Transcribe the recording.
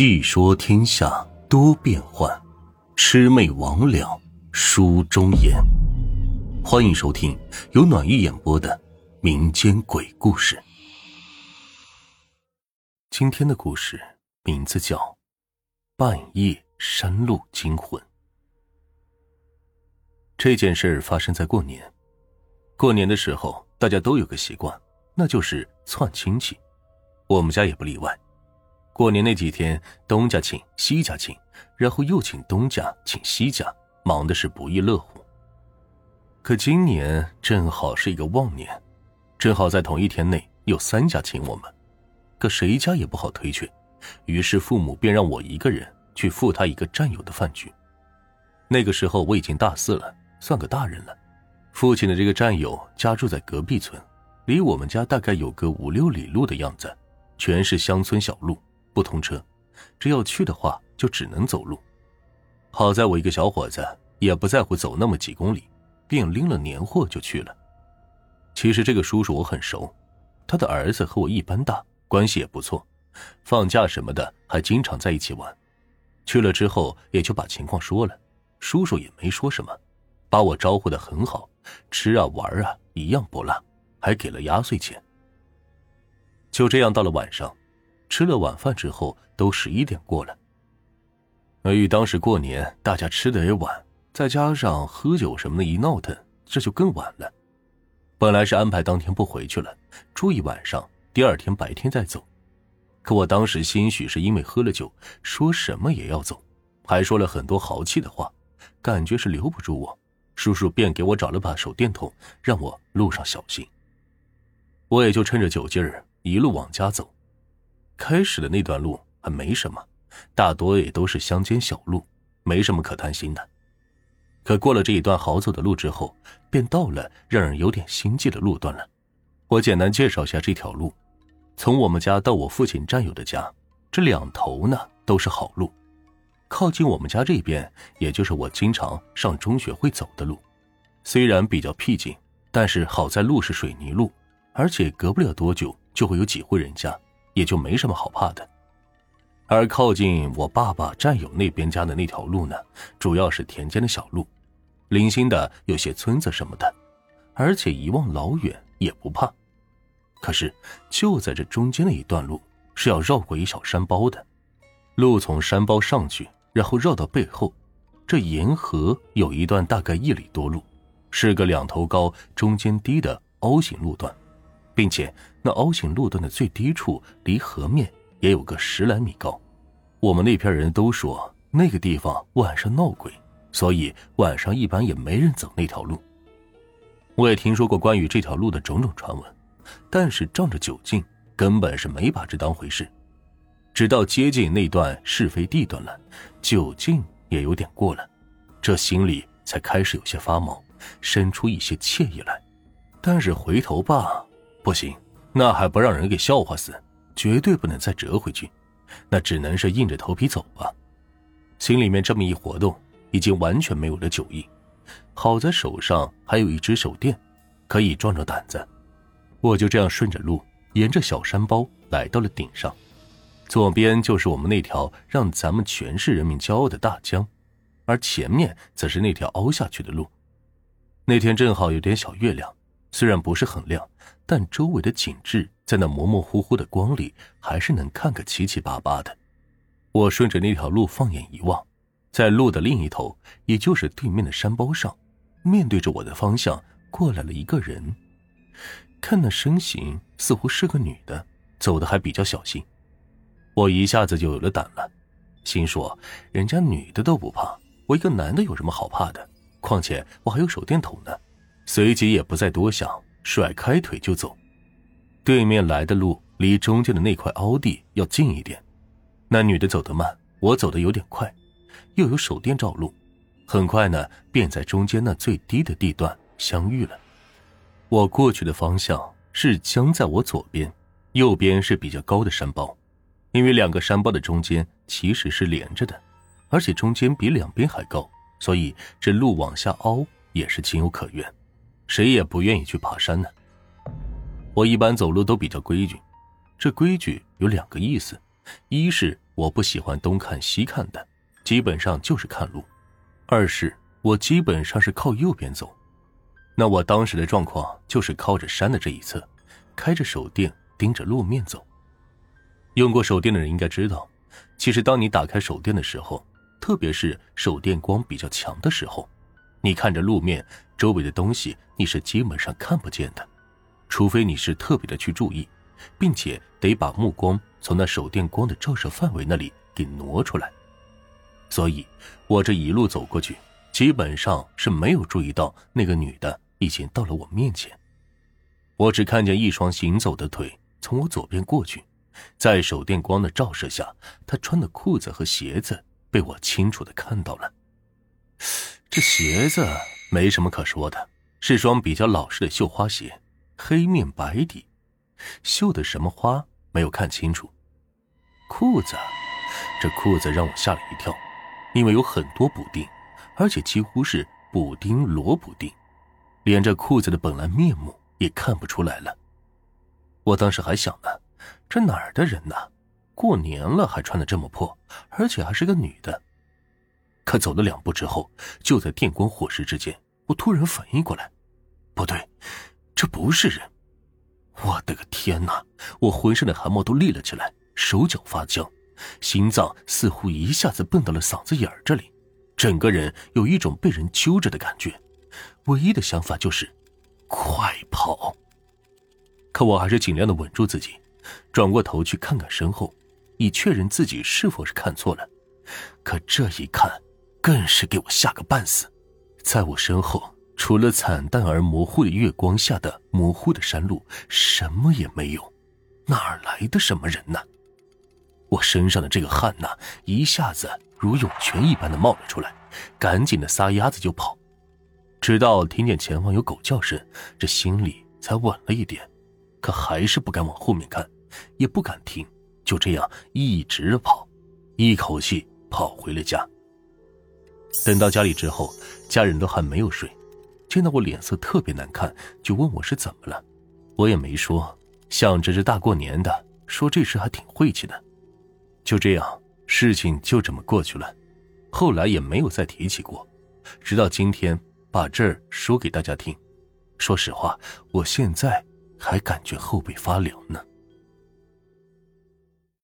细说天下多变幻，魑魅魍魉书中言。欢迎收听由暖玉演播的民间鬼故事。今天的故事名字叫《半夜山路惊魂》。这件事发生在过年。过年的时候，大家都有个习惯，那就是串亲戚，我们家也不例外。过年那几天，东家请，西家请，然后又请东家，请西家，忙的是不亦乐乎。可今年正好是一个旺年，正好在同一天内有三家请我们，可谁家也不好推却，于是父母便让我一个人去赴他一个战友的饭局。那个时候我已经大四了，算个大人了。父亲的这个战友家住在隔壁村，离我们家大概有个五六里路的样子，全是乡村小路。不通车，这要去的话就只能走路。好在我一个小伙子也不在乎走那么几公里，便拎了年货就去了。其实这个叔叔我很熟，他的儿子和我一般大，关系也不错，放假什么的还经常在一起玩。去了之后也就把情况说了，叔叔也没说什么，把我招呼的很好，吃啊玩啊一样不落，还给了压岁钱。就这样到了晚上。吃了晚饭之后，都十一点过了。由于当时过年，大家吃的也晚，再加上喝酒什么的，一闹腾，这就更晚了。本来是安排当天不回去了，住一晚上，第二天白天再走。可我当时兴许是因为喝了酒，说什么也要走，还说了很多豪气的话，感觉是留不住我。叔叔便给我找了把手电筒，让我路上小心。我也就趁着酒劲儿，一路往家走。开始的那段路还没什么，大多也都是乡间小路，没什么可担心的。可过了这一段好走的路之后，便到了让人有点心悸的路段了。我简单介绍下这条路：从我们家到我父亲战友的家，这两头呢都是好路。靠近我们家这边，也就是我经常上中学会走的路，虽然比较僻静，但是好在路是水泥路，而且隔不了多久就会有几户人家。也就没什么好怕的，而靠近我爸爸战友那边家的那条路呢，主要是田间的小路，零星的有些村子什么的，而且一望老远也不怕。可是就在这中间的一段路是要绕过一小山包的，路从山包上去，然后绕到背后，这沿河有一段大概一里多路，是个两头高、中间低的凹形路段。并且那凹形路段的最低处离河面也有个十来米高，我们那片人都说那个地方晚上闹鬼，所以晚上一般也没人走那条路。我也听说过关于这条路的种种传闻，但是仗着酒劲，根本是没把这当回事。直到接近那段是非地段了，酒劲也有点过了，这心里才开始有些发毛，生出一些惬意来。但是回头吧。不行，那还不让人给笑话死，绝对不能再折回去，那只能是硬着头皮走吧。心里面这么一活动，已经完全没有了酒意。好在手上还有一只手电，可以壮壮胆子。我就这样顺着路，沿着小山包来到了顶上，左边就是我们那条让咱们全市人民骄傲的大江，而前面则是那条凹下去的路。那天正好有点小月亮。虽然不是很亮，但周围的景致在那模模糊糊的光里，还是能看个七七八八的。我顺着那条路放眼一望，在路的另一头，也就是对面的山包上，面对着我的方向过来了一个人。看那身形，似乎是个女的，走的还比较小心。我一下子就有了胆了，心说：人家女的都不怕，我一个男的有什么好怕的？况且我还有手电筒呢。随即也不再多想，甩开腿就走。对面来的路离中间的那块凹地要近一点。那女的走得慢，我走得有点快，又有手电照路，很快呢，便在中间那最低的地段相遇了。我过去的方向是江，在我左边，右边是比较高的山包。因为两个山包的中间其实是连着的，而且中间比两边还高，所以这路往下凹也是情有可原。谁也不愿意去爬山呢。我一般走路都比较规矩，这规矩有两个意思：一是我不喜欢东看西看的，基本上就是看路；二是我基本上是靠右边走。那我当时的状况就是靠着山的这一侧，开着手电盯着路面走。用过手电的人应该知道，其实当你打开手电的时候，特别是手电光比较强的时候，你看着路面周围的东西，你是基本上看不见的，除非你是特别的去注意。并且得把目光从那手电光的照射范围那里给挪出来，所以，我这一路走过去，基本上是没有注意到那个女的已经到了我面前。我只看见一双行走的腿从我左边过去，在手电光的照射下，她穿的裤子和鞋子被我清楚的看到了。这鞋子没什么可说的，是双比较老式的绣花鞋，黑面白底。绣的什么花没有看清楚，裤子，这裤子让我吓了一跳，因为有很多补丁，而且几乎是补丁罗补丁，连这裤子的本来面目也看不出来了。我当时还想呢，这哪儿的人呢？过年了还穿的这么破，而且还是个女的。可走了两步之后，就在电光火石之间，我突然反应过来，不对，这不是人。我的个天哪！我浑身的汗毛都立了起来，手脚发僵，心脏似乎一下子蹦到了嗓子眼儿这里，整个人有一种被人揪着的感觉。唯一的想法就是，快跑！可我还是尽量的稳住自己，转过头去看看身后，以确认自己是否是看错了。可这一看，更是给我吓个半死，在我身后。除了惨淡而模糊的月光下的模糊的山路，什么也没有。哪儿来的什么人呢？我身上的这个汗呐，一下子如涌泉一般的冒了出来，赶紧的撒丫子就跑。直到听见前方有狗叫声，这心里才稳了一点。可还是不敢往后面看，也不敢停，就这样一直跑，一口气跑回了家。等到家里之后，家人都还没有睡。见到我脸色特别难看，就问我是怎么了，我也没说，想着这大过年的，说这事还挺晦气的。就这样，事情就这么过去了，后来也没有再提起过，直到今天把这儿说给大家听。说实话，我现在还感觉后背发凉呢。